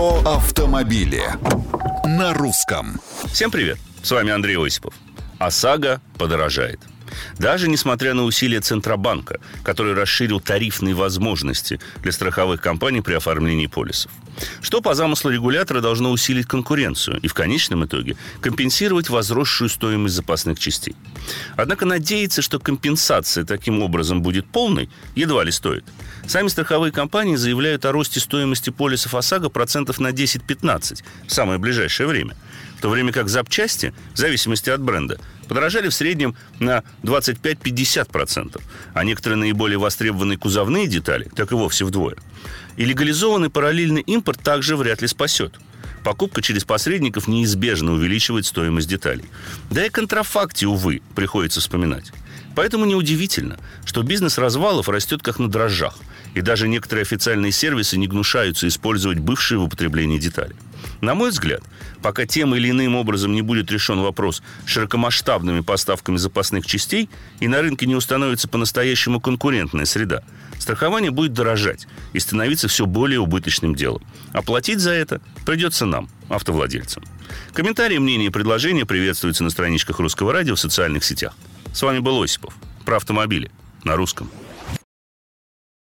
Про автомобили на русском. Всем привет! С вами Андрей Осипов. ОСАГО подорожает. Даже несмотря на усилия Центробанка, который расширил тарифные возможности для страховых компаний при оформлении полисов. Что по замыслу регулятора должно усилить конкуренцию и в конечном итоге компенсировать возросшую стоимость запасных частей. Однако надеяться, что компенсация таким образом будет полной, едва ли стоит. Сами страховые компании заявляют о росте стоимости полисов ОСАГО процентов на 10-15 в самое ближайшее время – в то время как запчасти, в зависимости от бренда, подорожали в среднем на 25-50%, а некоторые наиболее востребованные кузовные детали так и вовсе вдвое. И легализованный параллельный импорт также вряд ли спасет. Покупка через посредников неизбежно увеличивает стоимость деталей. Да и контрафакте, увы, приходится вспоминать. Поэтому неудивительно, что бизнес развалов растет как на дрожжах, и даже некоторые официальные сервисы не гнушаются использовать бывшие в употреблении детали. На мой взгляд, пока тем или иным образом не будет решен вопрос широкомасштабными поставками запасных частей и на рынке не установится по-настоящему конкурентная среда, страхование будет дорожать и становиться все более убыточным делом. Оплатить за это придется нам, автовладельцам. Комментарии, мнения и предложения приветствуются на страничках Русского радио в социальных сетях. С вами был Осипов. Про автомобили. На русском.